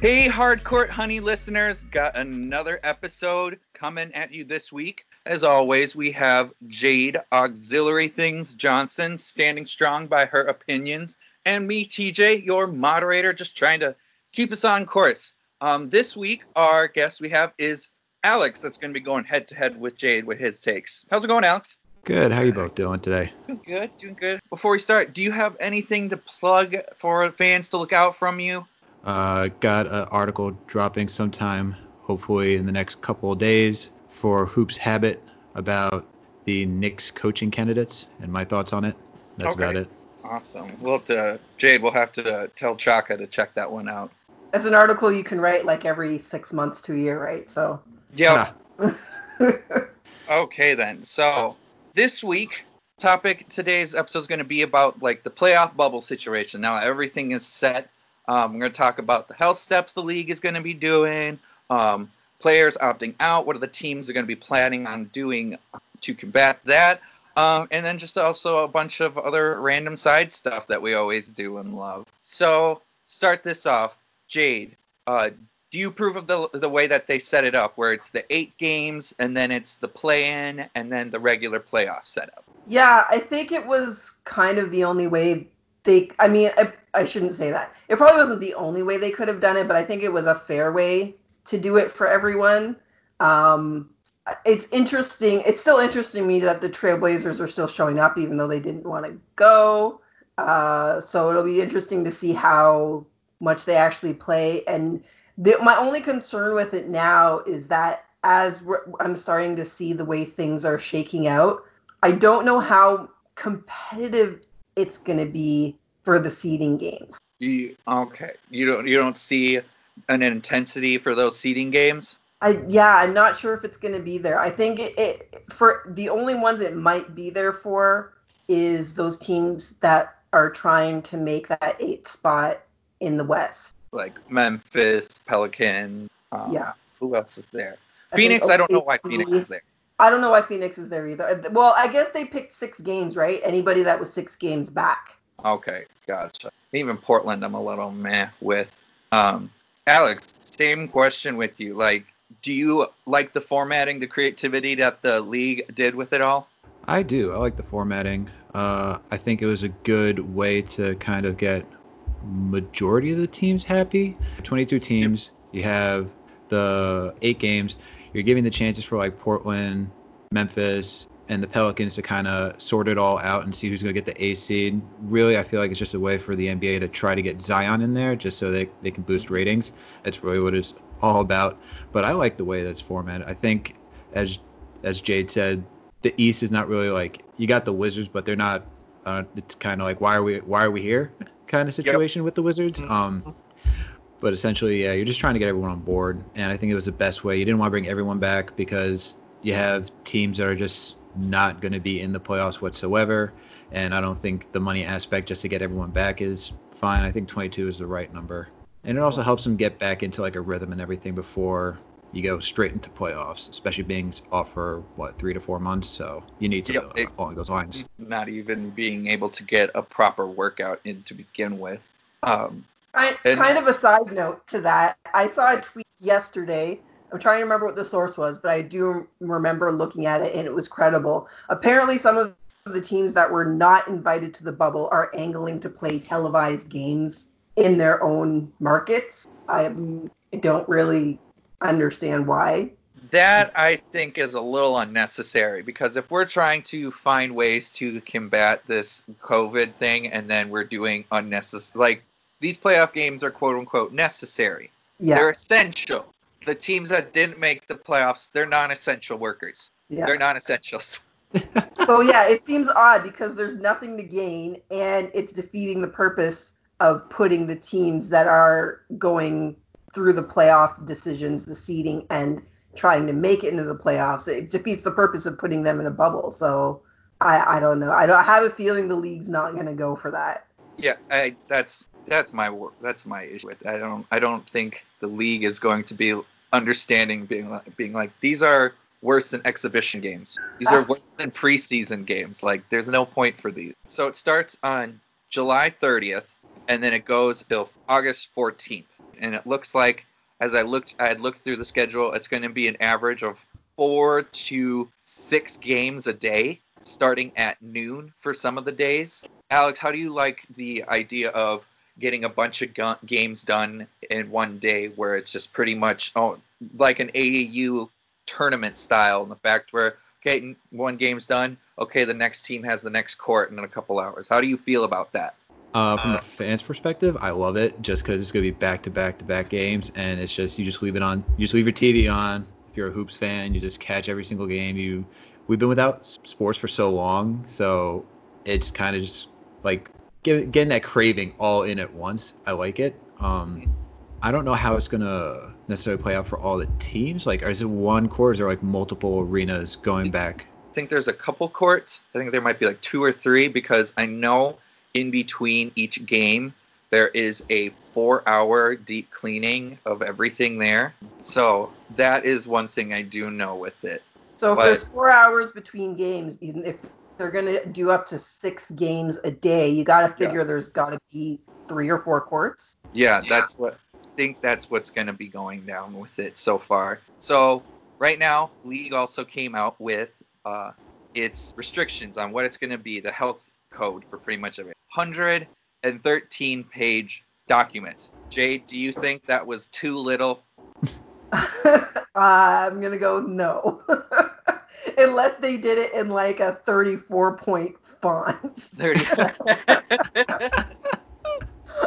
Hey, Hardcourt Honey listeners, got another episode coming at you this week. As always, we have Jade Auxiliary Things Johnson standing strong by her opinions, and me, TJ, your moderator, just trying to keep us on course. Um, this week, our guest we have is Alex, that's going to be going head to head with Jade with his takes. How's it going, Alex? Good. How you both doing today? Doing good, doing good. Before we start, do you have anything to plug for fans to look out from you? Uh, got an article dropping sometime, hopefully in the next couple of days, for Hoops Habit about the Knicks coaching candidates and my thoughts on it. That's Okay. about it. Awesome. We'll have to, Jade, we'll have to tell Chaka to check that one out. As an article you can write like every six months to a year, right? So. Yeah. Ah, Okay then. So this week topic today's episode is going to be about like the playoff bubble situation. Now everything is set. Um, we're going to talk about the health steps the league is going to be doing. Um, players opting out. What are the teams are going to be planning on doing to combat that? Um, and then just also a bunch of other random side stuff that we always do and love. So start this off, Jade. Uh, do you approve of the the way that they set it up, where it's the eight games and then it's the play-in and then the regular playoff setup? yeah, I think it was kind of the only way they. I mean, I, I shouldn't say that. It probably wasn't the only way they could have done it, but I think it was a fair way to do it for everyone. Um, it's interesting. It's still interesting to me that the Trailblazers are still showing up, even though they didn't want to go. Uh, so it'll be interesting to see how much they actually play. And the, my only concern with it now is that as I'm starting to see the way things are shaking out, I don't know how competitive it's going to be for the seeding games. You, okay, you don't you don't see an intensity for those seeding games? I yeah, I'm not sure if it's going to be there. I think it, it for the only ones it might be there for is those teams that are trying to make that eighth spot in the West. Like Memphis, Pelican. Um, Yeah. Who else is there? I Phoenix. I don't know why Phoenix is there. I don't know why Phoenix is there either. Well, I guess they picked six games, right? Anybody that was six games back. Okay, gotcha. Even Portland, I'm a little meh with. Um, Alex, same question with you. Like, do you like the formatting, the creativity that the league did with it all? I do. I like the formatting. Uh, I think it was a good way to kind of get majority of the teams happy. 22 teams. You have the eight games. You're giving the chances for like Portland, Memphis, and the Pelicans to kind of sort it all out and see who's going to get the A seed. Really, I feel like it's just a way for the NBA to try to get Zion in there just so they, they can boost ratings. That's really what it's all about. But I like the way that's formatted. I think, as as Jade said, the East is not really like you got the Wizards, but they're not. Uh, it's kind of like why are we why are we here kind of situation with the Wizards. Um, but essentially, yeah, you're just trying to get everyone on board, and I think it was the best way. You didn't want to bring everyone back because you have teams that are just not going to be in the playoffs whatsoever, and I don't think the money aspect just to get everyone back is fine. I think 22 is the right number, and it also helps them get back into like a rhythm and everything before you go straight into playoffs, especially being off for what three to four months. So you need to Yep, it- along those lines. Not even being able to get a proper workout in to begin with. Um, Kind, And- kind of a side note to that, I saw a tweet yesterday. I'm trying to remember what the source was, but I do remember looking at it and it was credible. Apparently, some of the teams that were not invited to the bubble are angling to play televised games in their own markets. I don't really understand why. That I think is a little unnecessary because if we're trying to find ways to combat this COVID thing and then we're doing unnecessary, like these playoff games are quote unquote necessary. Yeah, They're essential. The teams that didn't make the playoffs, they're non-essential workers. yeah. They're non-essentials. so yeah, it seems odd because there's nothing to gain and it's defeating the purpose of putting the teams that are going through the playoff decisions, the seeding, and trying to make it into the playoffs. It defeats the purpose of putting them in a bubble. So I, I don't know. I don't I have a feeling the league's not going to go for that. Yeah, I, that's that's my that's my issue with. It. I don't I don't think the league is going to be understanding being like, being like these are worse than exhibition games. These are ah. worse than preseason games. Like there's no point for these. So it starts on July 30th. and then it goes till August 14th. And it looks like, as I looked, I had looked through the schedule, it's going to be an average of four to six games a day, starting at noon for some of the days. Alex, how do you like the idea of getting a bunch of gu- games done in one day, where it's just pretty much oh, like an AAU tournament style, in the fact where okay, one game's done, okay, the next team has the next court in a couple hours. How do you feel about that? Uh, from a fan's perspective, I love it just because it's gonna be back to back to back games, and it's just you just leave it on, you just leave your TV on. If you're a hoops fan, you just catch every single game. You, we've been without sports for so long, so it's kind of just like getting, getting that craving all in at once. I like it. Um, I don't know how it's gonna necessarily play out for all the teams. Like, is it one court? Or is there like multiple arenas going back? I think there's a couple courts. I think there might be like two or three because I know in between each game there is a four hour deep cleaning of everything there. So that is one thing I do know with it. So if But- there's four hours between games, even if they're gonna do up to six games a day, you got to figure there's got to be three or four courts. Yeah, that's what I think that's what's going to be going down with it so far. So right now, league also came out with uh, its restrictions on what it's going to be, the health code for pretty much every 113 page document. Jade, do you think that was too little? uh, I'm gonna go no, unless they did it in like a 34 point font. 30.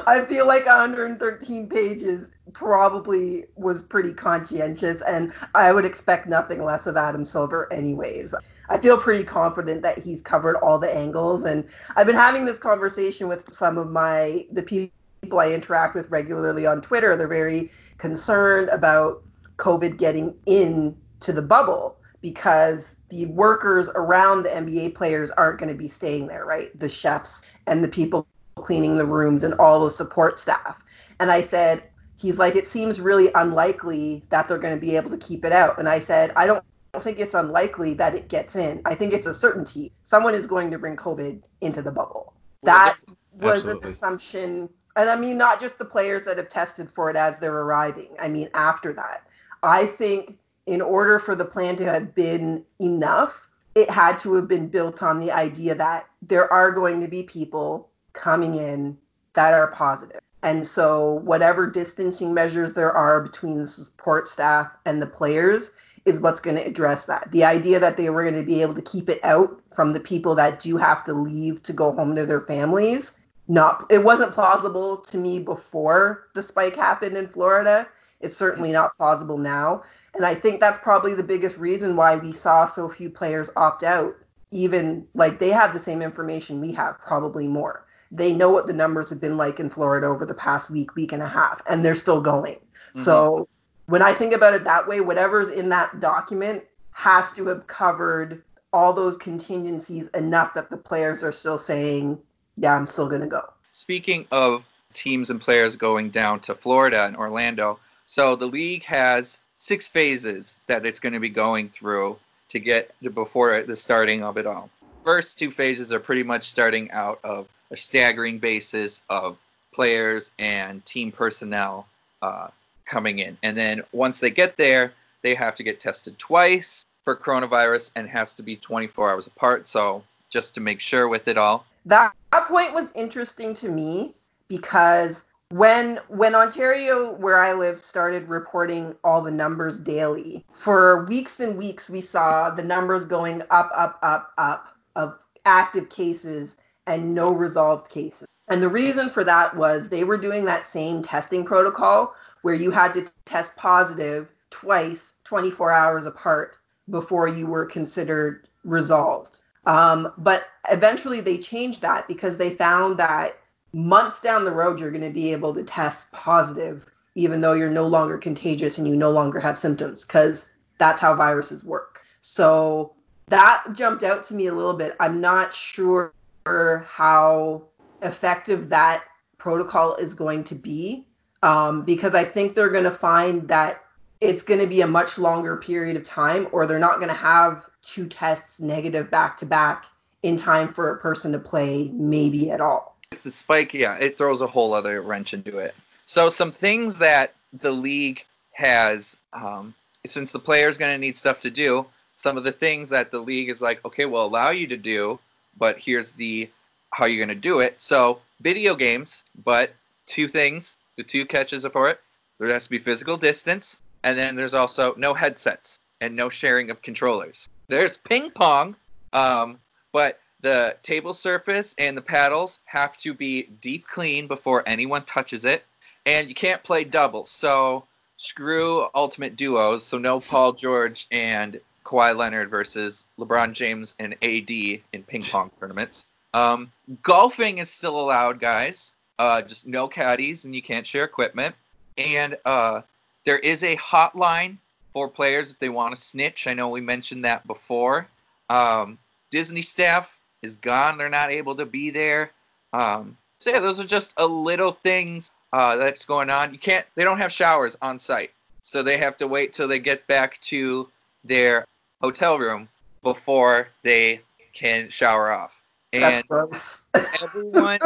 I feel like 113 pages probably was pretty conscientious, and I would expect nothing less of Adam Silver, anyways. I feel pretty confident that he's covered all the angles, and I've been having this conversation with some of my the people I interact with regularly on Twitter. They're very concerned about COVID getting into the bubble because the workers around the NBA players aren't going to be staying there, right? The chefs and the people cleaning the rooms and all the support staff. And I said, he's like, it seems really unlikely that they're going to be able to keep it out. And I said, I don't think it's unlikely that it gets in. I think it's a certainty. Someone is going to bring COVID into the bubble. That was an assumption. And I mean, not just the players that have tested for it as they're arriving. I mean, after that. I think in order for the plan to have been enough, it had to have been built on the idea that there are going to be people coming in that are positive. And so, whatever distancing measures there are between the support staff and the players is what's going to address that. The idea that they were going to be able to keep it out from the people that do have to leave to go home to their families, not it wasn't plausible to me before the spike happened in Florida. It's certainly not plausible now. And I think that's probably the biggest reason why we saw so few players opt out. Even like they have the same information we have, probably more. They know what the numbers have been like in Florida over the past week, week and a half, and they're still going. Mm-hmm. So when I think about it that way, whatever's in that document has to have covered all those contingencies enough that the players are still saying, yeah, I'm still going to go. Speaking of teams and players going down to Florida and Orlando, so the league has six phases that it's going to be going through to get to before the starting of it all. First two phases are pretty much starting out of a staggering basis of players and team personnel uh, coming in, and then once they get there, they have to get tested twice for coronavirus and has to be 24 hours apart. So just to make sure with it all. That, that point was interesting to me because when when Ontario, where I live, started reporting all the numbers daily, for weeks and weeks we saw the numbers going up, up, up, up of active cases and no resolved cases. And the reason for that was they were doing that same testing protocol where you had to test positive twice, 24 hours apart, before you were considered resolved. Um, but eventually they changed that because they found that months down the road you're going to be able to test positive even though you're no longer contagious and you no longer have symptoms because that's how viruses work. So that jumped out to me a little bit. I'm not sure how effective that protocol is going to be um, because I think they're going to find that it's going to be a much longer period of time or they're not going to have two tests negative back to back in time for a person to play maybe at all. The spike, yeah, it throws a whole other wrench into it. So some things that the league has, um, since the player's going to need stuff to do, some of the things that the league is like, okay, we'll allow you to do, but here's the how you're going to do it. So video games, but two things, the two catches are for it. There has to be physical distance, and then there's also no headsets and no sharing of controllers. There's ping pong, um, but the table surface and the paddles have to be deep clean before anyone touches it, and you can't play doubles. So screw ultimate duos. So no Paul George and Kawhi Leonard versus LeBron James and AD in ping pong tournaments. Um, golfing is still allowed, guys. Uh, just no caddies, and you can't share equipment. And uh, there is a hotline for players if they want to snitch. I know we mentioned that before. Um, Disney staff is gone; they're not able to be there. Um, so yeah, those are just a little things uh, that's going on. You can't; they don't have showers on site, so they have to wait till they get back to their hotel room before they can shower off. And everyone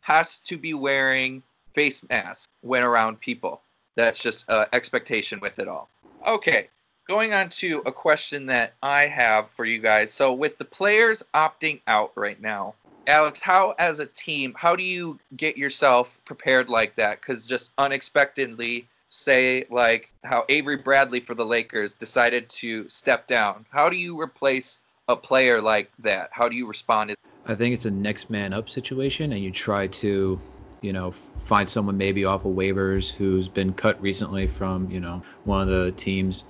has to be wearing face masks when around people. That's just uh, expectation with it all. Okay, going on to a question that I have for you guys. So with the players opting out right now, Alex, how as a team, how do you get yourself prepared like that? Because just unexpectedly, say like how Avery Bradley for the Lakers decided to step down. How do you replace a player like that? How do you respond? I think it's a next man up situation, and you try to, you know, find someone maybe off of waivers who's been cut recently from, you know, one of the teams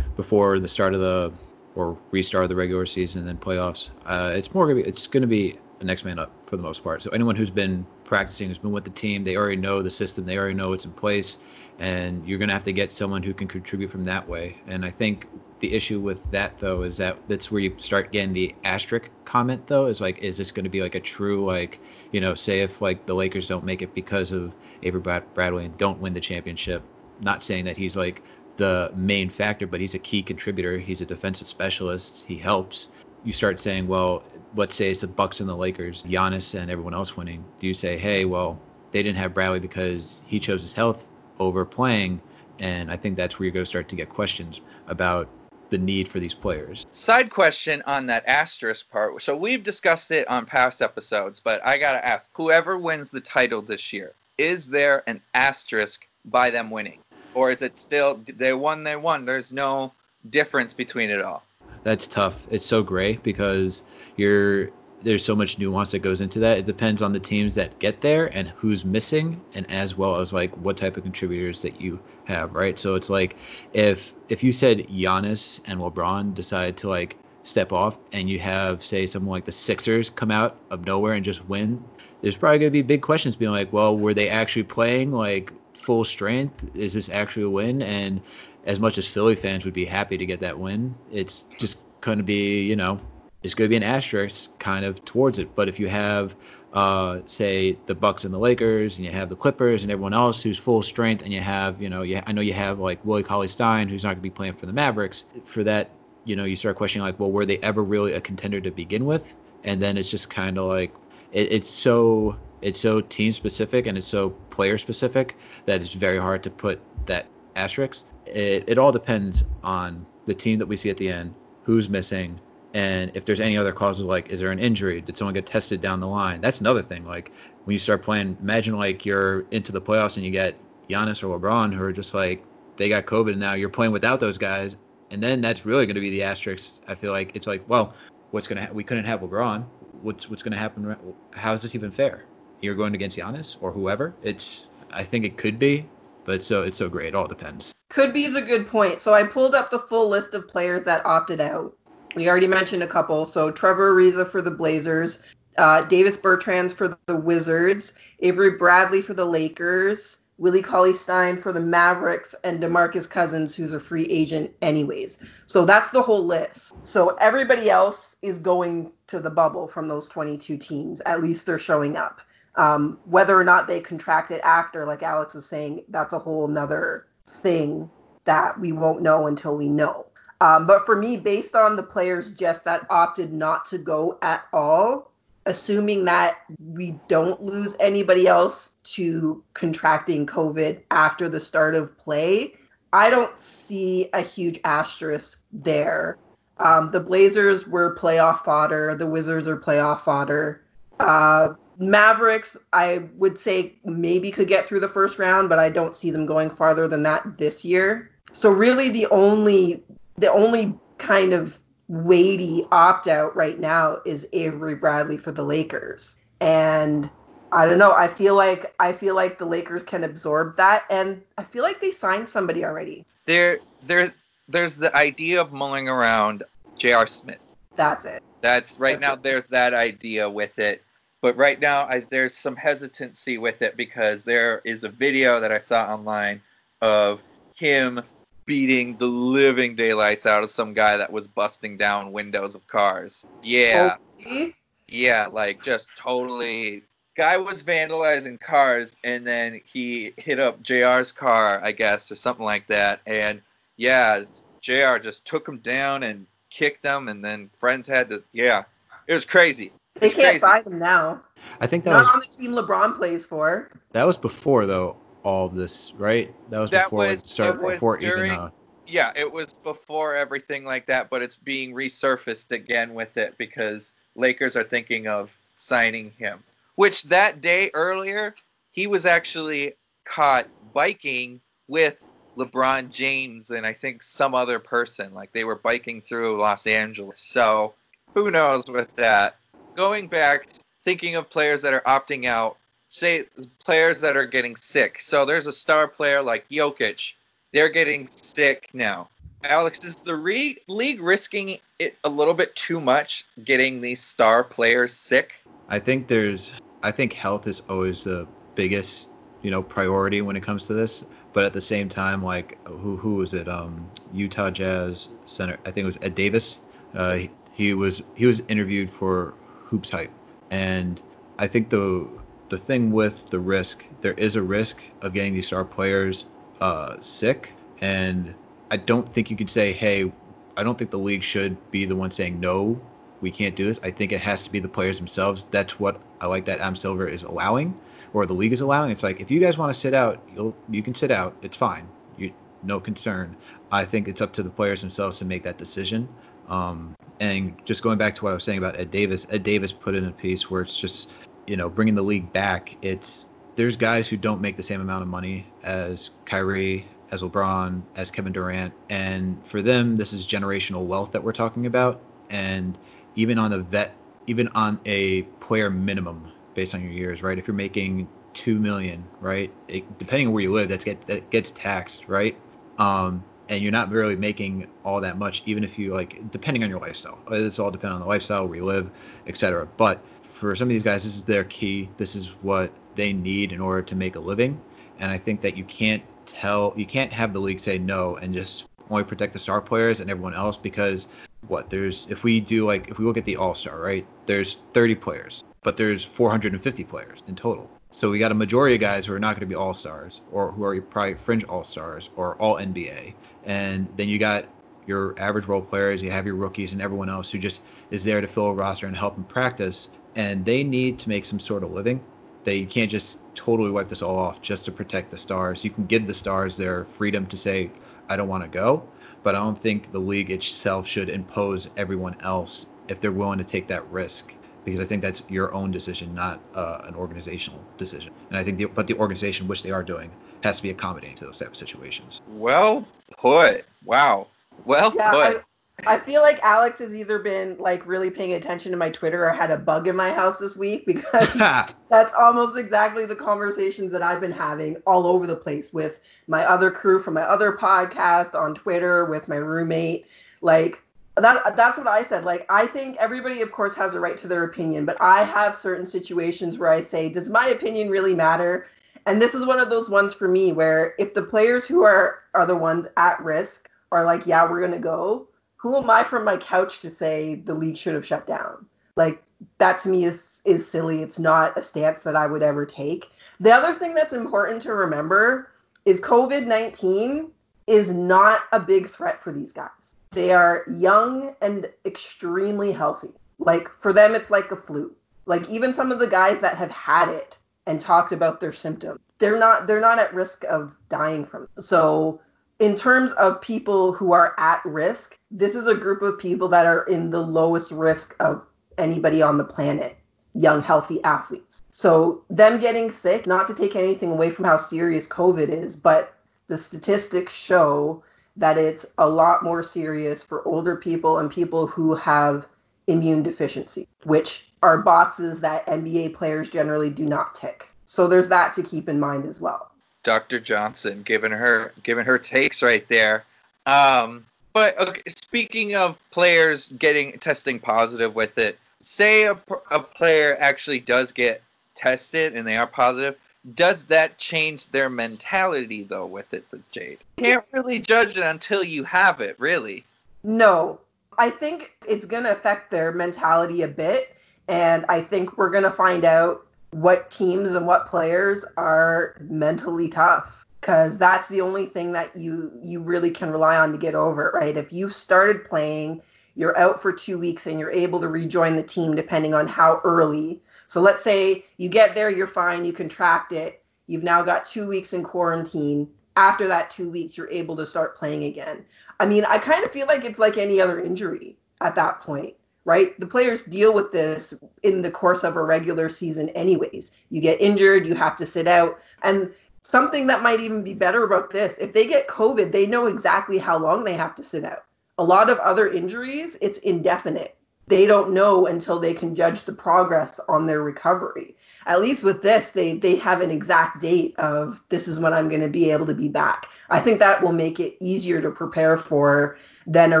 before the start of the or restart of the regular season and then playoffs. Uh, it's more gonna be it's gonna be next man up for the most part. So anyone who's been practicing, who's been with the team, they already know the system, they already know what's in place, and you're gonna have to get someone who can contribute from that way. And I think the issue with that though is that that's where you start getting the asterisk comment though is like is this going to be like a true like you know say if like the Lakers don't make it because of Avery Bradley and don't win the championship not saying that he's like the main factor but he's a key contributor he's a defensive specialist he helps you start saying well let's say it's the Bucks and the Lakers Giannis and everyone else winning do you say hey well they didn't have Bradley because he chose his health over playing and I think that's where you're going to start to get questions about the need for these players. Side question on that asterisk part. So we've discussed it on past episodes, but I got to ask whoever wins the title this year, is there an asterisk by them winning? Or is it still they won, they won? There's no difference between it all. That's tough. It's so gray because you're there's so much nuance that goes into that. It depends on the teams that get there and who's missing, and as well as like what type of contributors that you have, right? So it's like if if you said Giannis and LeBron decide to like step off, and you have say someone like the Sixers come out of nowhere and just win, there's probably gonna be big questions being like, well, were they actually playing like full strength? Is this actually a win? And as much as Philly fans would be happy to get that win, it's just going to be, you know, it's going to be an asterisk kind of towards it. But if you have, uh, say, the Bucks and the Lakers, and you have the Clippers and everyone else who's full strength, and you have, you know, you, I know you have like Willie Cauley Stein who's not going to be playing for the Mavericks. For that, you know, you start questioning like, well, were they ever really a contender to begin with? And then it's just kind of like it, it's so it's so team specific and it's so player specific that it's very hard to put that asterisk. It, it all depends on the team that we see at the end, who's missing, and if there's any other causes like is there an injury? Did someone get tested down the line? That's another thing like when you start playing imagine like you're into the playoffs and you get Giannis or LeBron who are just like they got COVID and now you're playing without those guys and then that's really going to be the asterisk I feel like. It's like well what's going to ha- we couldn't have LeBron. What's what's going to happen how is this even fair? You're going against Giannis or whoever? It's I think it could be but so it's so great. It all depends could be is a good point so I pulled up the full list of players that opted out we already mentioned a couple. So Trevor Ariza for the Blazers, uh, Davis Bertans for the Wizards, Avery Bradley for the Lakers, Willie Cauley Stein for the Mavericks, and DeMarcus Cousins, who's a free agent anyways. So that's the whole list. So everybody else is going to the bubble from those 22 teams. At least they're showing up. Um, whether or not they contract it after, like Alex was saying, that's a whole nother thing that we won't know until we know. Um, but for me, based on the players just that opted not to go at all, assuming that we don't lose anybody else to contracting COVID after the start of play, I don't see a huge asterisk there. Um, the Blazers were playoff fodder. The Wizards are playoff fodder. Uh, Mavericks, I would say maybe could get through the first round, but I don't see them going farther than that this year. So really, the only the only kind of weighty opt out right now is Avery Bradley for the Lakers, and I don't know. I feel like I feel like the Lakers can absorb that, and I feel like they signed somebody already. There, there, there's the idea of mulling around J.R. Smith. That's it. That's right That's now. it. There's that idea with it, but right now I, there's some hesitancy with it because there is a video that I saw online of him beating the living daylights out of some guy that was busting down windows of cars. Yeah, oh, Okay. yeah, like just totally. Guy was vandalizing cars and then he hit up JR's car, I guess, or something like that. And yeah, JR just took him down and kicked him, and then friends had to. Yeah, it was crazy. They It's can't crazy. sign him now. I think that Not was on the team LeBron plays for. that was before though all this, right? That was That before was- it started it was before during- even uh, Yeah, it was before everything like that, but it's being resurfaced again with it because Lakers are thinking of signing him. Which that day earlier, he was actually caught biking with LeBron James and I think some other person. Like they were biking through Los Angeles. So who knows with that. Going back, thinking of players that are opting out, say players that are getting sick. So there's a star player like Jokic they're getting sick now. Alex, is the re- league risking it a little bit too much getting these star players sick? I think there's I think health is always the biggest, you know, priority when it comes to this. But at the same time, like who who was it? Um, Utah Jazz center. I think it was Ed Davis. Uh, he, he was he was interviewed for Hoops Hype, and I think the the thing with the risk, there is a risk of getting these star players uh, sick, and I don't think you could say, hey, I don't think the league should be the one saying no, we can't do this. I think it has to be the players themselves. That's what I like that Adam Silver is allowing, or the league is allowing. It's like if you guys want to sit out, you'll you can sit out. It's fine. You no concern. I think it's up to the players themselves to make that decision. Um, and just going back to what I was saying about Ed Davis, Ed Davis put in a piece where it's just you know bringing the league back. It's there's guys who don't make the same amount of money as Kyrie, as LeBron, as Kevin Durant, and for them this is generational wealth that we're talking about. And even on the vet, even on a player minimum based on your years, right? If you're making two million, right? It, depending on where you live, that's get that gets taxed, right? Um, and you're not really making all that much, even if you like, depending on your lifestyle. It's all depend on the lifestyle, where you live, etc. But for some of these guys, this is their key. This is what they need in order to make a living. And I think that you can't tell, you can't have the league say no and just only protect the star players and everyone else because what there's if we do like if we look at the All Star right, there's 30 players, but there's 450 players in total. So we got a majority of guys who are not going to be All Stars or who are probably fringe All Stars or All NBA, and then you got your average role players, you have your rookies and everyone else who just is there to fill a roster and help them practice, and they need to make some sort of living. They you can't just totally wipe this all off just to protect the stars. You can give the stars their freedom to say, I don't want to go, but I don't think the league itself should impose everyone else if they're willing to take that risk. Because I think that's your own decision, not uh, an organizational decision. And I think, the, but the organization, which they are doing, has to be accommodating to those type of situations. Well put. Wow. Well Yeah, put. I, I feel like Alex has either been like really paying attention to my Twitter or had a bug in my house this week because that's almost exactly the conversations that I've been having all over the place with my other crew from my other podcast on Twitter with my roommate. Like that that's what I said. Like I think everybody of course has a right to their opinion, but I have certain situations where I say, does my opinion really matter? And this is one of those ones for me where if the players who are are the ones at risk are like, yeah, we're gonna go, who am I from my couch to say the league should have shut down? Like that to me is is silly. It's not a stance that I would ever take. The other thing that's important to remember is COVID 19 is not a big threat for these guys. They are young and extremely healthy. Like for them, it's like a flu. Like even some of the guys that have had it and talked about their symptoms, they're not they're not at risk of dying from it. So in terms of people who are at risk, this is a group of people that are in the lowest risk of anybody on the planet, young healthy athletes. So them getting sick, not to take anything away from how serious COVID is, but the statistics show that it's a lot more serious for older people and people who have immune deficiency, which are boxes that NBA players generally do not tick. So there's that to keep in mind as well. Dr. Johnson giving her giving her takes right there. Um, but okay, speaking of players getting testing positive with it, say a, a player actually does get tested and they are positive, does that change their mentality though with it, the Jade? You can't really judge it until you have it, really. No, I think it's going to affect their mentality a bit, and I think we're going to find out what teams and what players are mentally tough because that's the only thing that you you really can rely on to get over it, right? If you've started playing, you're out for 2 weeks and you're able to rejoin the team depending on how early. So let's say you get there, you're fine, you contract it. You've now got 2 weeks in quarantine. After that 2 weeks, you're able to start playing again. I mean, I kind of feel like it's like any other injury at that point right? The players deal with this in the course of a regular season, anyways. You get injured, you have to sit out. And something that might even be better about this if they get COVID, they know exactly how long they have to sit out. A lot of other injuries, it's indefinite. They don't know until they can judge the progress on their recovery. At least with this, they they have an exact date of this is when I'm going to be able to be back. I think that will make it easier to prepare for than a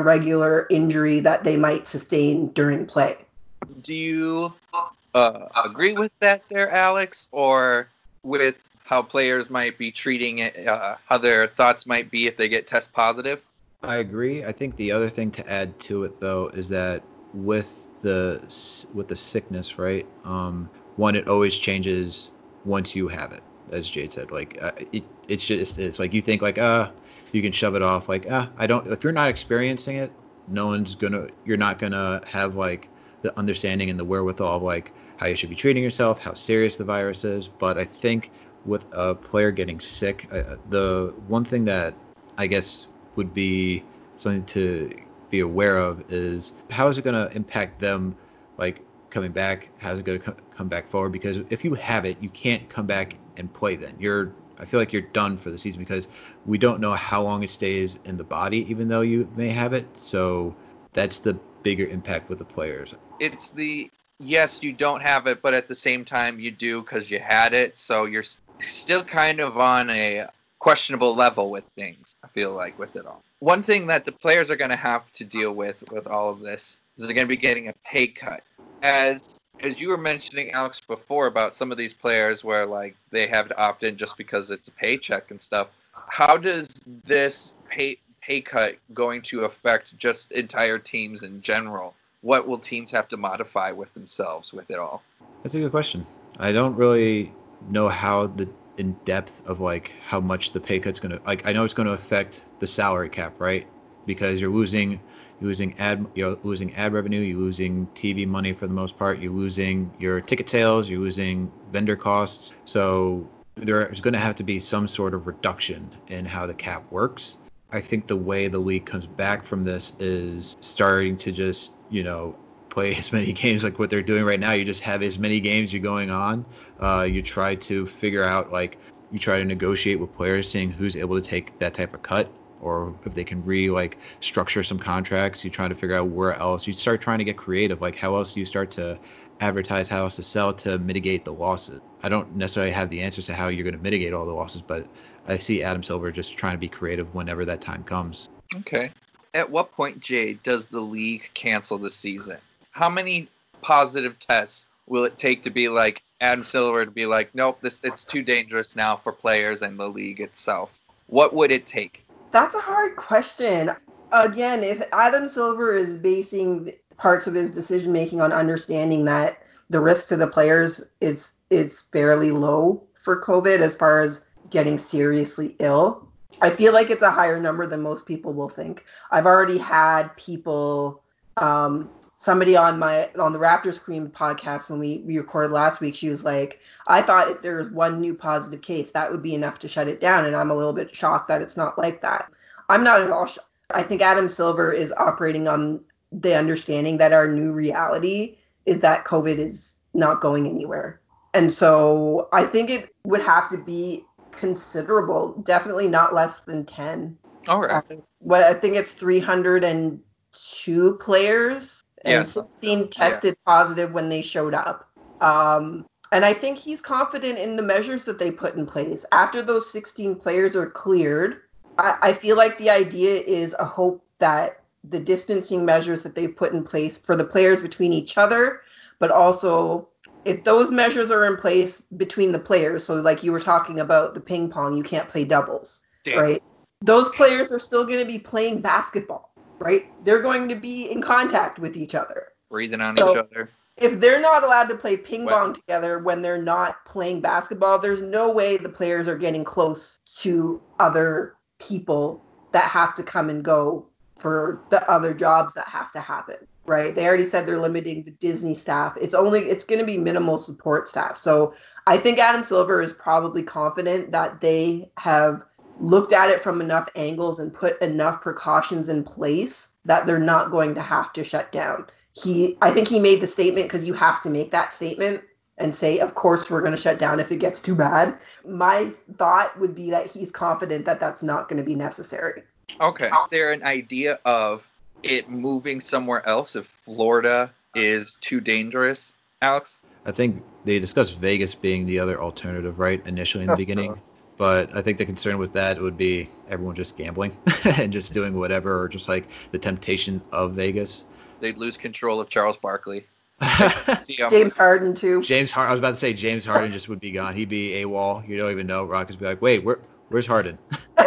regular injury that they might sustain during play. Do you uh, agree with that there, Alex, or with how players might be treating it, uh, how their thoughts might be if they get test positive? I agree. I think the other thing to add to it though is that with the with the sickness, right? Um, one, it always changes once you have it, as Jade said. Like uh, it, it's just it's like you think like ah, uh, you can shove it off like ah I don't if you're not experiencing it no one's gonna you're not gonna have like the understanding and the wherewithal of like how you should be treating yourself how serious the virus is but I think with a player getting sick uh, the one thing that I guess would be something to be aware of is how is it going to impact them like coming back how's it going to co- come back forward because if you have it you can't come back and play then you're I feel like you're done for the season because we don't know how long it stays in the body, even though you may have it. So that's the bigger impact with the players. It's the yes, you don't have it, but at the same time you do because you had it. So you're still kind of on a questionable level with things. I feel like with it all. One thing that the players are going to have to deal with with all of this is they're going to be getting a pay cut. As as you were mentioning Alex before about some of these players where like they have to opt in just because it's a paycheck and stuff. How does this pay pay cut going to affect just entire teams in general? What will teams have to modify with themselves with it all? That's a good question. I don't really know how the in depth of like how much the pay cut's gonna like I know it's gonna affect the salary cap, right? Because you're losing you're losing ad you're losing ad revenue, you're losing TV money for the most part, you're losing your ticket sales, you're losing vendor costs. So there's going to have to be some sort of reduction in how the cap works. I think the way the league comes back from this is starting to just, you know, play as many games like what they're doing right now. You just have as many games you're going on. Uh, you try to figure out like you try to negotiate with players, seeing who's able to take that type of cut or if they can re like structure some contracts. You try to figure out where else. You start trying to get creative. Like how else do you start to advertise, how else to sell to mitigate the losses? I don't necessarily have the answers to how you're going to mitigate all the losses, but I see Adam Silver just trying to be creative whenever that time comes. Okay. At what point, Jay, does the league cancel the season? How many positive tests will it take to be like Adam Silver to be like, nope, this it's too dangerous now for players and the league itself? What would it take? That's a hard question. Again, if Adam Silver is basing parts of his decision making on understanding that the risk to the players is is fairly low for COVID as far as getting seriously ill, I feel like it's a higher number than most people will think. I've already had people um, somebody on my on the Raptors Cream podcast when we, we recorded last week, she was like, I thought if there was one new positive case, that would be enough to shut it down. And I'm a little bit shocked that it's not like that. I'm not at all shocked. I think Adam Silver is operating on the understanding that our new reality is that COVID is not going anywhere. And so I think it would have to be considerable, definitely not less than 10. All right. What I think it's 302 players and Yeah. 16 tested positive when they showed up. Um, and I think he's confident in the measures that they put in place. After those 16 players are cleared, I, I feel like the idea is a hope that the distancing measures that they put in place for the players between each other, but also if those measures are in place between the players, so like you were talking about the ping pong, you can't play doubles, Damn. right? Those players are still going to be playing basketball, right? They're going to be in contact with each other. Breathing on So- each other. If they're not allowed to play ping Well- pong together when they're not playing basketball, there's no way the players are getting close to other people that have to come and go for the other jobs that have to happen, right? They already said they're limiting the Disney staff. It's only it's going to be minimal support staff. So I think Adam Silver is probably confident that they have looked at it from enough angles and put enough precautions in place that they're not going to have to shut down. He I think he made the statement because you have to make that statement and say, of course, we're going to shut down if it gets too bad. My thought would be that he's confident that that's not going to be necessary. Okay. Is there an idea of it moving somewhere else if Florida is too dangerous, Alex? I think they discussed Vegas being the other alternative, right, initially in the beginning. But I think the concern with that would be everyone just gambling and just doing whatever, or just like the temptation of Vegas. They'd lose control of Charles Barkley. James Harden too. James Harden, I was about to say James Harden just would be gone. He'd be a wall. You don't even know. Rockets be like, wait, where, where's Harden?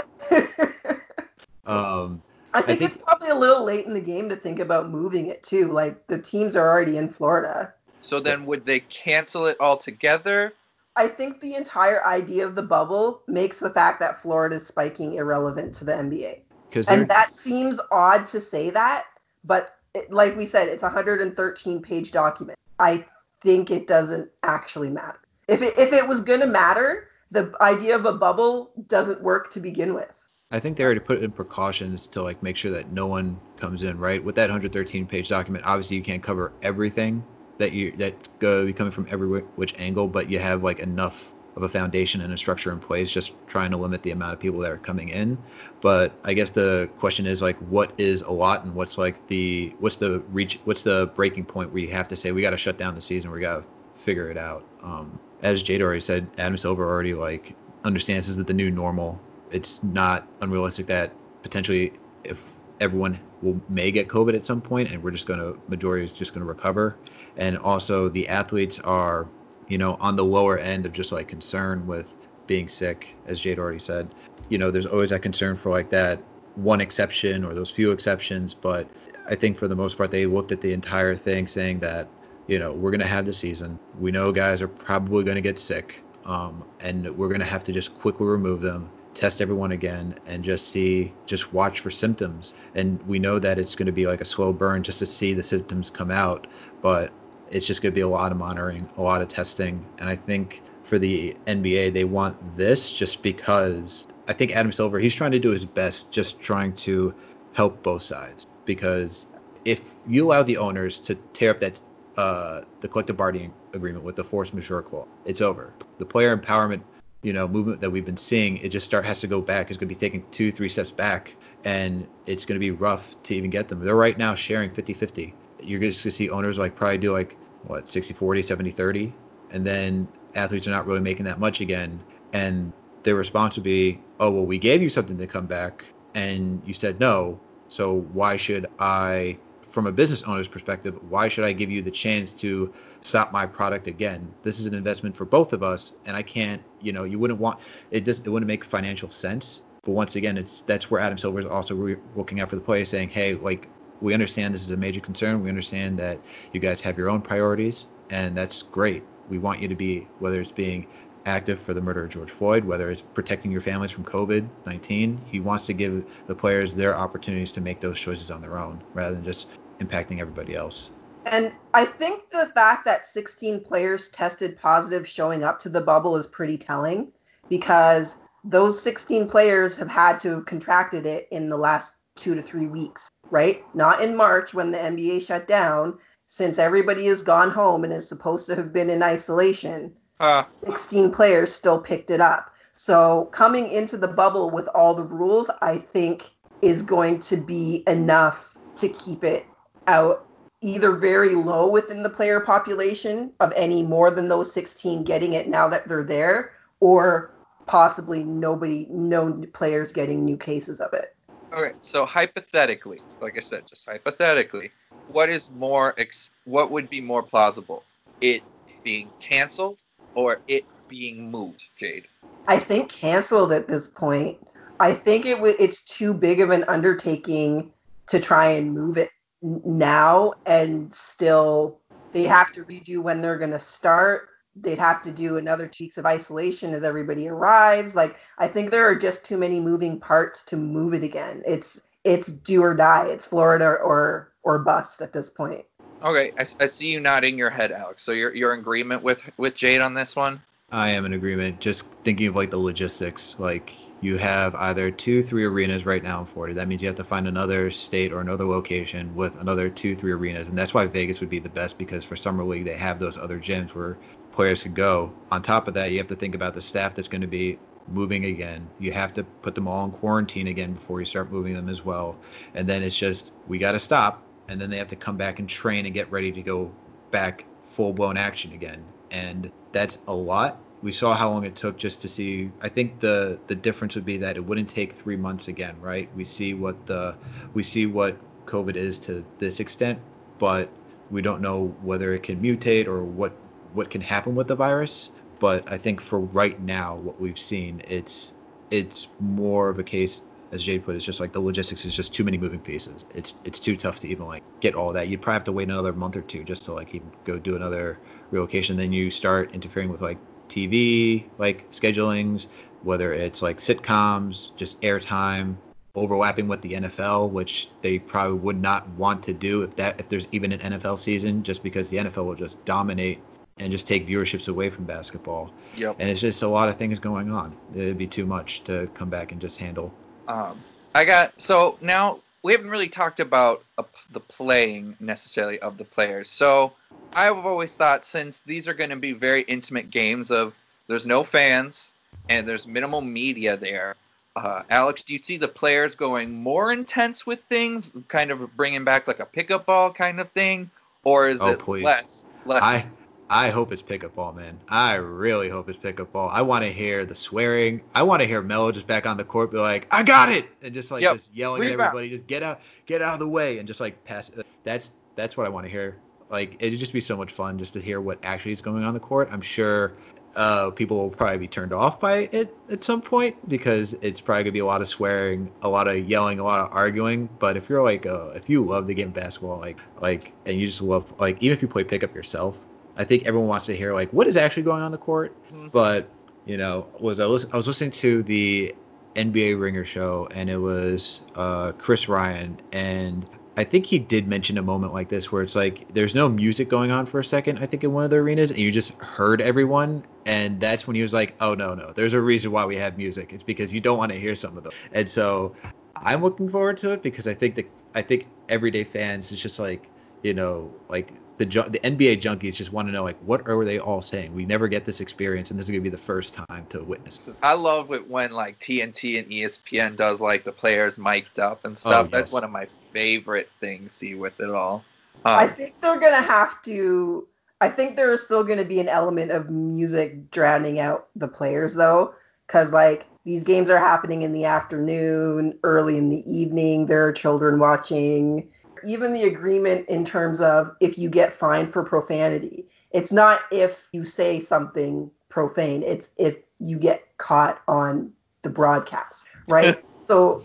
Um, I think, think- it's probably a little late in the game to think about moving it too. Like the teams are already in Florida. So then would they cancel it altogether? I think the entire idea of the bubble makes the fact that Florida is spiking irrelevant to the NBA. And that seems odd to say that, but it, like we said, it's a 113 page document. I think it doesn't actually matter. If it, if it was going to matter, the idea of a bubble doesn't work to begin with. I think they already put in precautions to like make sure that no one comes in, right? With that 113 page document, obviously you can't cover everything that you that to be coming from every which angle, but you have like enough of a foundation and a structure in place, just trying to limit the amount of people that are coming in. But I guess the question is like, what is a lot, and what's like the what's the reach, what's the breaking point where you have to say we got to shut down the season, we got to figure it out. Um, as Jade already said, Adam Silver already like understands is the new normal. It's not unrealistic that potentially if everyone will may get COVID at some point, and we're just going to majority is just going to recover, and also the athletes are you know on the lower end of just like concern with being sick, as Jade already said. You know, there's always that concern for like that one exception or those few exceptions, but I think for the most part they looked at the entire thing saying that you know we're going to have the season. We know guys are probably going to get sick, um, and we're going to have to just quickly remove them, test everyone again, and just see, just watch for symptoms. And we know that it's going to be like a slow burn just to see the symptoms come out, but it's just going to be a lot of monitoring, a lot of testing, and I think for the NBA they want this just because I think Adam Silver he's trying to do his best, just trying to help both sides because if you allow the owners to tear up that uh, the collective bargaining agreement with the force majeure clause, it's over. The player empowerment, you know, movement that we've been seeing, it just start has to go back. It's going to be taking two, three steps back, and it's going to be rough to even get them. They're right now sharing 50-50. You're just going to see owners like probably do like what 60-40, 70-30, and then athletes are not really making that much again, and their response would be, oh well, we gave you something to come back, and you said no, so why should I? From a business owner's perspective, why should I give you the chance to stop my product again? This is an investment for both of us, and I can't, you know, you wouldn't want it. Just it wouldn't make financial sense. But once again, it's that's where Adam Silver is also re- looking out for the players, saying, hey, like we understand this is a major concern. We understand that you guys have your own priorities, and that's great. We want you to be whether it's being active for the murder of George Floyd, whether it's protecting your families from COVID 19. He wants to give the players their opportunities to make those choices on their own rather than just impacting everybody else. And I think the fact that 16 players tested positive showing up to the bubble is pretty telling because those 16 players have had to have contracted it in the last two to three weeks, right? Not in March when the NBA shut down, since everybody has gone home and is supposed to have been in isolation. Uh, 16 players still picked it up. So coming into the bubble with all the rules, I think is going to be enough to keep it out either very low within the player population of any more than those 16 getting it now that they're there or possibly nobody no players getting new cases of it. okay, so hypothetically, like I said, just hypothetically, what is more ex- what would be more plausible? It being canceled or it being moved, Jade? I think canceled at this point. I think it w- it's too big of an undertaking to try and move it now and still they have to redo when they're going to start. They'd have to do another two weeks of isolation as everybody arrives. Like I think there are just too many moving parts to move it again. It's it's do or die. It's Florida or or bust at this point. Okay, I, I see you nodding your head, Alex. So you're you're in agreement with with Jade on this one? I am in agreement. Just thinking of like the logistics, like you have either two, three arenas right now in Florida. That means you have to find another state or another location with another two, three arenas, and that's why Vegas would be the best because for summer league they have those other gyms where players could go. On top of that, you have to think about the staff that's going to be moving again. You have to put them all in quarantine again before you start moving them as well. And then it's just we got to stop, and then they have to come back and train and get ready to go back full blown action again. And that's a lot. We saw how long it took just to see. I think the the difference would be that it wouldn't take three months again, right? We see what the we see what COVID is to this extent, but we don't know whether it can mutate or what what can happen with the virus. But I think for right now, what we've seen, it's it's more of a case, as Jade put, it, it's just like the logistics is just too many moving pieces. It's it's too tough to even like get all that. You'd probably have to wait another month or two just to like even go do another relocation. Then you start interfering with like TV like schedulings, whether it's like sitcoms, just airtime, overlapping with the NFL, which they probably would not want to do if that if there's even an NFL season, just because the NFL will just dominate and just take viewerships away from basketball. Yep. And it's just a lot of things going on. It'd be too much to come back and just handle. Um, I got so now we haven't really talked about uh, the playing necessarily of the players. So I've always thought since these are going to be very intimate games of there's no fans and there's minimal media there. Uh, Alex, do you see the players going more intense with things, kind of bringing back like a pickup ball kind of thing, or is Oh, it please. less? Less. I I hope it's pickup ball, man. I really hope it's pickup ball. I want to hear the swearing. I want to hear Melo just back on the court be like, "I got it," and just like Yep. just yelling at everybody, just get out, get out of the way, and just like pass. it. That's that's what I want to hear. Like it'd just be so much fun just to hear what actually is going on the court. I'm sure uh, people will probably be turned off by it at some point because it's probably gonna be a lot of swearing, a lot of yelling, a lot of arguing. But if you're like, uh, if you love the game of basketball, like like, and you just love like, even if you play pickup yourself, I think everyone wants to hear like what is actually going on the court. Mhm. But you know, was I, lis- I was listening to the NBA Ringer show and it was uh, Chris Ryan and I think he did mention a moment like this where it's like there's no music going on for a second I think in one of the arenas and you just heard everyone and that's when he was like oh no no there's a reason why we have music it's because you don't want to hear some of them and so I'm looking forward to it because I think that I think everyday fans is just like you know like the the NBA junkies just want to know like what are they all saying we never get this experience and this is gonna be the first time to witness this. I love it when like TNT and ESPN does like the players mic'd up and stuff. Oh, That's one of my favorite things to see with it all. I Um, think they're gonna have to. I think there is still gonna be an element of music drowning out the players though, because like these games are happening in the afternoon, early in the evening. There are children watching. Even the agreement in terms of if you get fined for profanity, it's not if you say something profane. It's if you get caught on the broadcast, right? so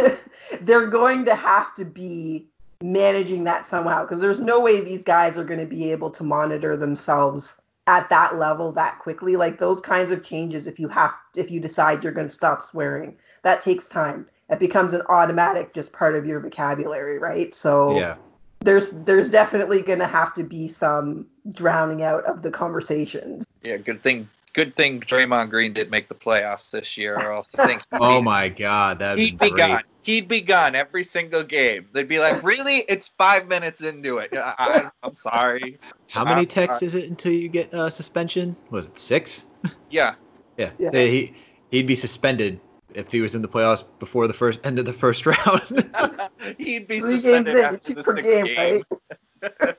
they're going to have to be managing that somehow because there's no way these guys are going to be able to monitor themselves at that level that quickly like those kinds of changes if you have if you decide you're going to stop swearing that takes time it becomes an automatic just part of your vocabulary right so yeah there's there's definitely going to have to be some drowning out of the conversations. Yeah, good thing good thing Draymond Green didn't make the playoffs this year, or else I think oh my god, that'd he'd be, be gone. He'd be gone every single game. They'd be like, really? It's five minutes into it. I, am sorry. How many techs is it until you get uh, suspension? Was it six? Yeah. yeah. yeah. He he'd be suspended if he was in the playoffs before the first end of the first round. he'd be Three suspended after the sixth game, game. Right?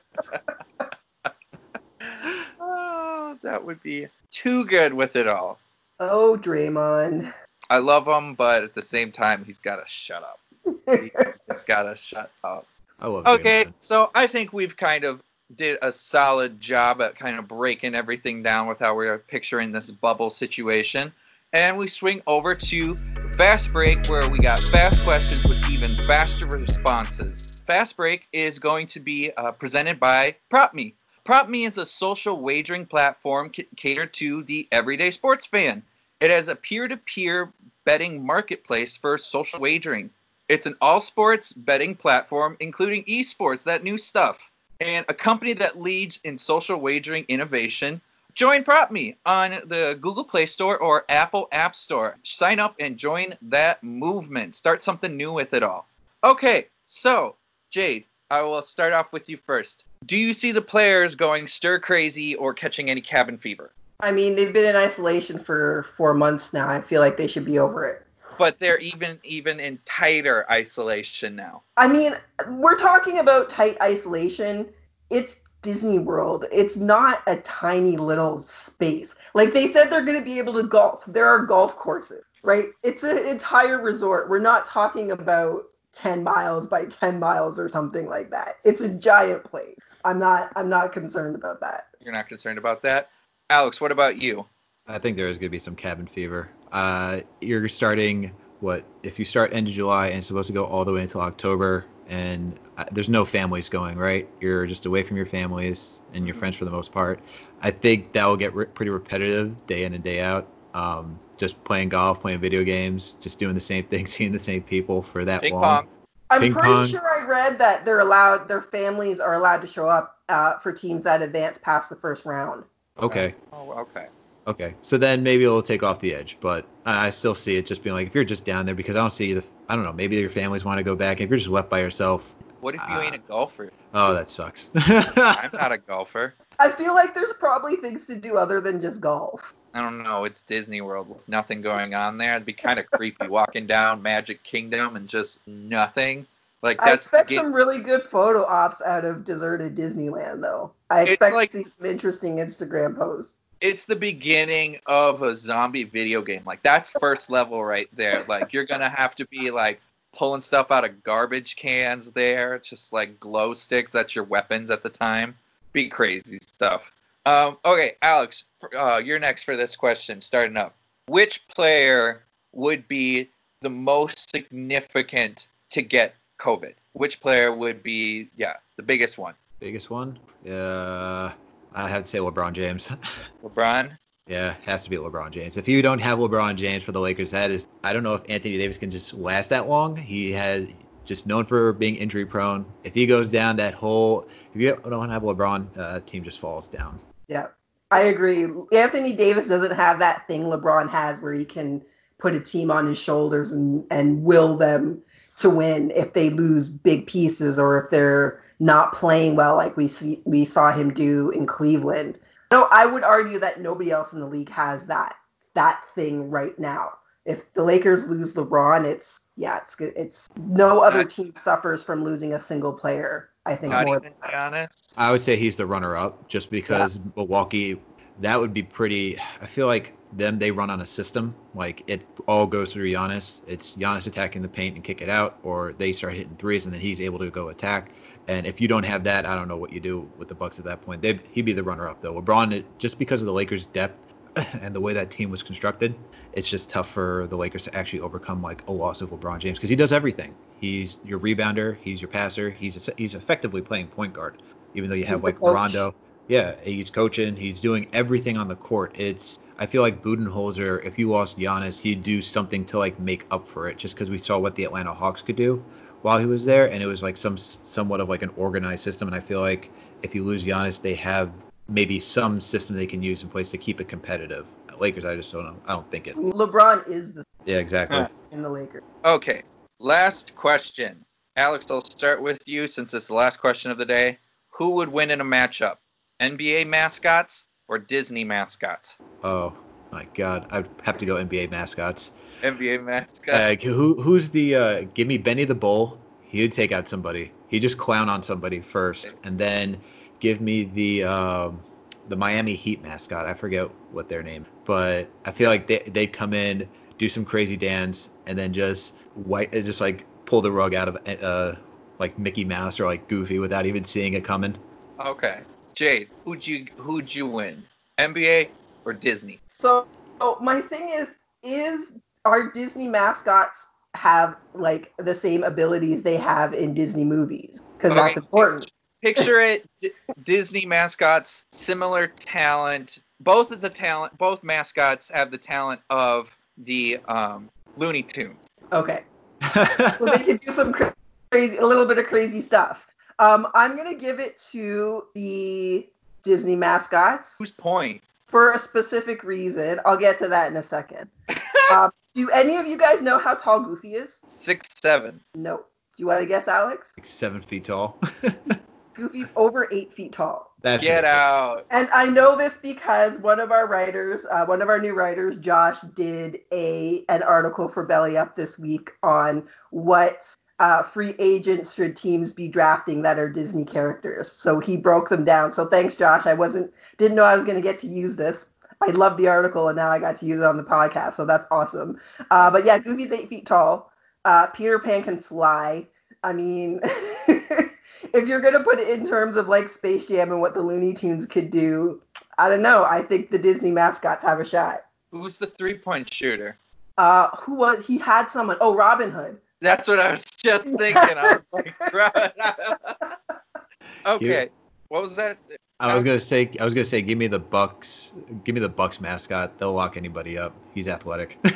oh, that would be too good with it all. Oh, Draymond. I love him, but at the same time, he's got to shut up. he just got to shut up. I love Okay, Draymond. so I think we've kind of did a solid job at kind of breaking everything down with how we are picturing this bubble situation. And we swing over to Fast Break, where we got fast questions with even faster responses. Fast Break is going to be uh, presented by PropMe. PropMe is a social wagering platform c- catered to the everyday sports fan. It has a peer-to-peer betting marketplace for social wagering. It's an all sports betting platform, including esports, that new stuff, and a company that leads in social wagering innovation. Join PropMe on the Google Play Store or Apple App Store. Sign up and join that movement. Start something new with it all. Okay, so Jade, I will start off with you first. Do you see the players going stir crazy or catching any cabin fever? I mean, they've been in isolation for four months now. I feel like they should be over it. But they're even even in tighter isolation now. I mean, we're talking about tight isolation. It's Disney World. It's not a tiny little space. Like they said they're going to be able to golf. There are golf courses, right? It's an entire resort. We're not talking about 10 miles by 10 miles or something like that. It's a giant place. I'm not I'm not concerned about that. You're not concerned about that. Alex, what about you? I think there is going to be some cabin fever. Uh, you're starting what if you start end of July and it's supposed to go all the way until October and uh, there's no families going, right? You're just away from your families and your friends for the most part. I think that will get re- pretty repetitive day in and day out. Um, just playing golf, playing video games, just doing the same thing, seeing the same people for that Ping long. Pong. I'm Ping pretty pong. sure I read that they're allowed, their families are allowed to show up uh, for teams that advance past the first round. Okay. Oh, okay. Okay. So then maybe it'll take off the edge, but I still see it just being like if you're just down there because I don't see the I don't know maybe your families want to go back if you're just left by yourself. What if you Uh, ain't a golfer? Oh, that sucks. I'm not a golfer. I feel like there's probably things to do other than just golf. I don't know. It's Disney World nothing going on there. It'd be kind of creepy walking down Magic Kingdom and just nothing. Like I expect the some really good photo ops out of deserted Disneyland, though. I expect like- to see some interesting Instagram posts. It's the beginning of a zombie video game. Like that's first level right there. Like you're gonna have to be like pulling stuff out of garbage cans there, just like glow sticks. That's your weapons at the time. Be crazy stuff. Um, okay, Alex, uh, you're next for this question. Starting up, which player would be the most significant to get COVID? Which player would be, yeah, the biggest one? Biggest one? Uh, I have to say LeBron James. LeBron. yeah, has to be LeBron James. If you don't have LeBron James for the Lakers, that is I don't know if Anthony Davis can just last that long. He had just known for being injury prone. If he goes down that whole, if you don't have LeBron, uh, team just falls down. Yeah, I agree. Anthony Davis doesn't have that thing LeBron has where he can put a team on his shoulders and, and will them to win if they lose big pieces or if they're not playing well like we see, we saw him do in Cleveland. No, I would argue that nobody else in the league has that that thing right now. If the Lakers lose LeBron, it's yeah, it's good. It's no other Not- team suffers from losing a single player. I think Not more even than. Giannis. I would say he's the runner-up, just because Milwaukee. That would be pretty. I feel like them they run on a system. Like it all goes through Giannis. It's Giannis attacking the paint and kick it out, or they start hitting threes and then he's able to go attack. And if you don't have that, I don't know what you do with the Bucks at that point. They'd, he'd be the runner-up though. LeBron, just because of the Lakers' depth and the way that team was constructed, it's just tough for the Lakers to actually overcome like a loss of LeBron James because he does everything. He's your rebounder, he's your passer, he's he's effectively playing point guard, even though you have He's like. Rondo. Yeah, he's coaching, he's doing everything on the court. It's I feel like Budenholzer, if you lost Giannis, he'd do something to like make up for it, just because we saw what the Atlanta Hawks could do while he was there, and it was like some somewhat of like an organized system. And I feel like if you lose Giannis, they have maybe some system they can use in place to keep it competitive. Lakers, I just don't know. I don't think it. LeBron is the Yeah, exactly. Huh. in the Lakers. Okay, last question. Alex, I'll start with you since it's the last question of the day. Who would win in a matchup? NBA mascots or Disney mascots? Oh my God, I'd have to go NBA mascots. NBA mascots. Uh, who who's the uh, give me Benny the Bull? He'd take out somebody. He'd just clown on somebody first, and then give me the um, the Miami Heat mascot. I forget what their name, but I feel like they they'd come in, do some crazy dance, and then just white just like pull the rug out of uh like Mickey Mouse or like Goofy without even seeing it coming. Okay, Jade, who'd you who'd you win? NBA or Disney? So, so my thing is, is our Disney mascots have like the same abilities they have in Disney movies? Because Okay. that's important. Picture it: D- Disney mascots, similar talent. Both of the talent, both mascots have the talent of the um, Looney Tunes. Okay. So they can do some crazy, a little bit of crazy stuff. Um, I'm gonna give it to the Disney mascots Whose point? for a specific reason. I'll get to that in a second. um, do any of you guys know how tall Goofy is? Six seven. No. Do you want to guess, Alex? like seven feet tall. Goofy's over eight feet tall. That's Get ridiculous. out. And I know this because one of our writers, uh, one of our new writers, Josh, did a an article for Belly Up this week on what uh, free agents should teams be drafting that are Disney characters. So he broke them down. So thanks, Josh. I wasn't didn't know I was going to get to use this. I love the article, and now I got to use it on the podcast. So that's awesome. Uh, but yeah, Goofy's eight feet tall. Uh, Peter Pan can fly. I mean, if you're gonna put it in terms of like Space Jam and what the Looney Tunes could do, I don't know. I think the Disney mascots have a shot. Who's the three point shooter? Uh, who was he? Had someone? Oh, Robin Hood. That's what I was just thinking. I was like, right. okay. What was that? I was gonna say I was gonna say give me the Bucks give me the Bucks mascot. They'll lock anybody up. He's athletic.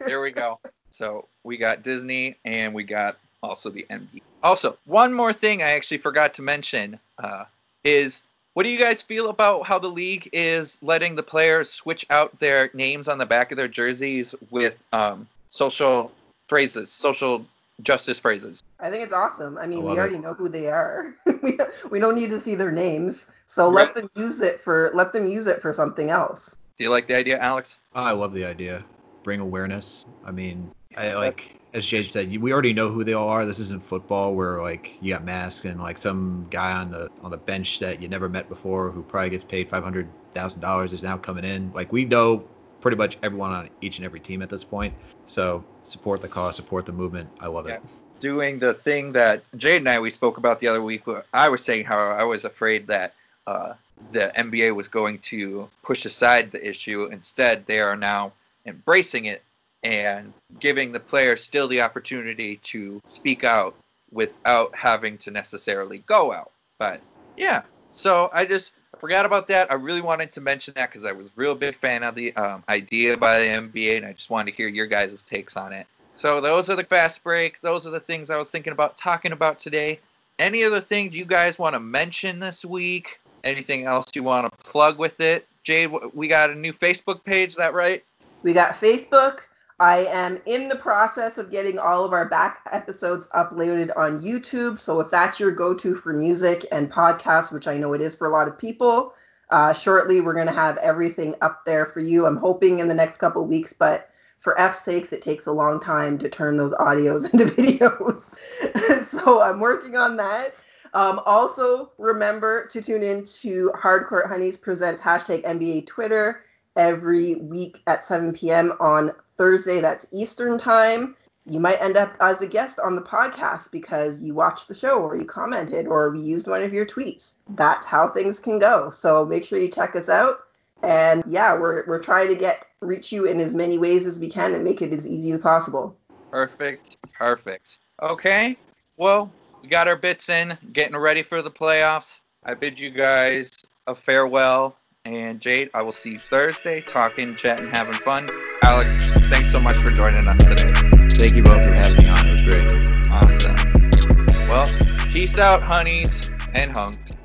There we go. So we got Disney and we got also the NBA. Also, one more thing I actually forgot to mention uh, is what do you guys feel about how the league is letting the players switch out their names on the back of their jerseys with um, social phrases, social justice phrases? I think it's awesome. I mean, I we already it. know who they are. we, we don't need to see their names. So let them use it for let them use it for something else. Do you like the idea, Alex? Oh, I love the idea. Bring awareness. I mean, I like as Jade said, we already know who they all are. This isn't football where like you got masks and like some guy on the on the bench that you never met before who probably gets paid five hundred thousand dollars is now coming in. Like we know pretty much everyone on each and every team at this point. So support the cause, support the movement. I love it. doing the thing that Jade and I we spoke about the other week. I was saying how I was afraid that uh, the NBA was going to push aside the issue. Instead, they are now embracing it and giving the players still the opportunity to speak out without having to necessarily go out. But yeah, so I just forgot about that. I really wanted to mention that because I was a real big fan of the um, idea by the NBA, and I just wanted to hear your guys' takes on it. So those are the fast break. Those are the things I was thinking about talking about today. Any other things you guys want to mention this week? Anything else you want to plug with it? Jade, we got a new Facebook page, is that right? We got Facebook. I am in the process of getting all of our back episodes uploaded on YouTube. So if that's your go-to for music and podcasts, which I know it is for a lot of people, uh, shortly we're going to have everything up there for you. I'm hoping in the next couple weeks, but for F's sakes, it takes a long time to turn those audios into videos. so I'm working on that. Um, also, remember to tune in to Hardcore Honeys Presents hashtag NBA Twitter every week at 7 p.m. on Thursday. That's Eastern Time. You might end up as a guest on the podcast because you watched the show or you commented or we used one of your tweets. That's how things can go. So make sure you check us out. And yeah, we're, we're trying to get reach you in as many ways as we can and make it as easy as possible. Perfect. Perfect. Okay. Well, we got our bits in, getting ready for the playoffs. I bid you guys a farewell. And Jade, I will see you Thursday, talking, chatting, having fun. Alex, thanks so much for joining us today. Thank you both for having me on. It was great. Awesome. Well, peace out, honeys and hunks.